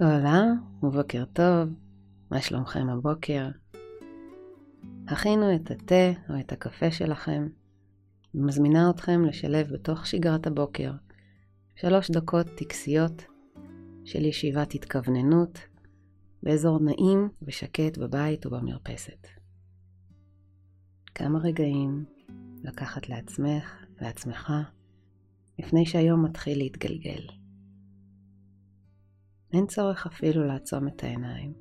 הולה ובוקר טוב, מה שלומכם הבוקר? הכינו את התה או את הקפה שלכם, ומזמינה אתכם לשלב בתוך שגרת הבוקר שלוש דקות טקסיות של ישיבת התכווננות באזור נעים ושקט בבית ובמרפסת. כמה רגעים לקחת לעצמך, לעצמך, לפני שהיום מתחיל להתגלגל. אין צורך אפילו לעצום את העיניים.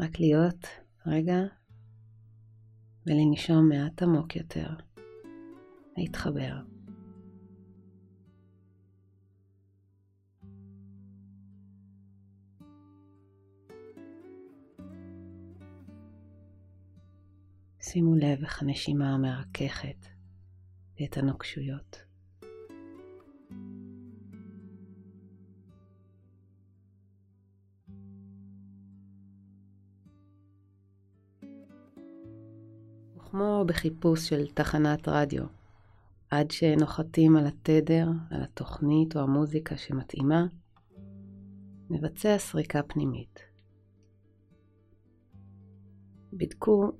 רק להיות רגע ולנשום מעט עמוק יותר, להתחבר. שימו לב איך הנשימה מרככת את הנוקשויות. כמו בחיפוש של תחנת רדיו, עד שנוחתים על התדר, על התוכנית או המוזיקה שמתאימה, נבצע סריקה פנימית. בדקו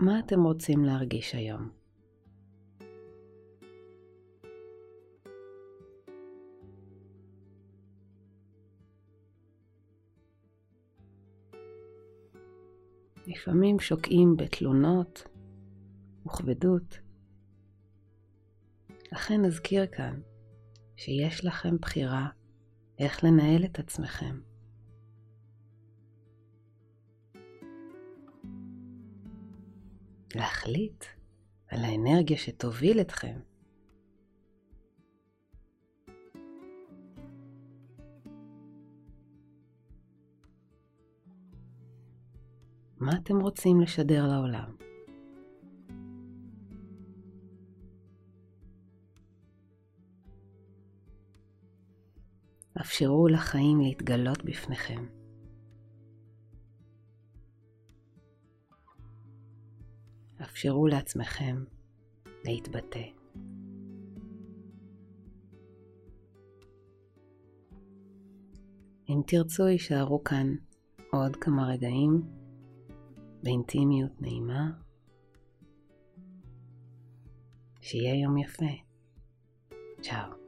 מה אתם רוצים להרגיש היום. לפעמים שוקעים בתלונות, וכבדות. לכן נזכיר כאן שיש לכם בחירה איך לנהל את עצמכם. להחליט על האנרגיה שתוביל אתכם. מה אתם רוצים לשדר לעולם? אפשרו לחיים להתגלות בפניכם. אפשרו לעצמכם להתבטא. אם תרצו, יישארו כאן עוד כמה רגעים באינטימיות נעימה. שיהיה יום יפה. צ'או.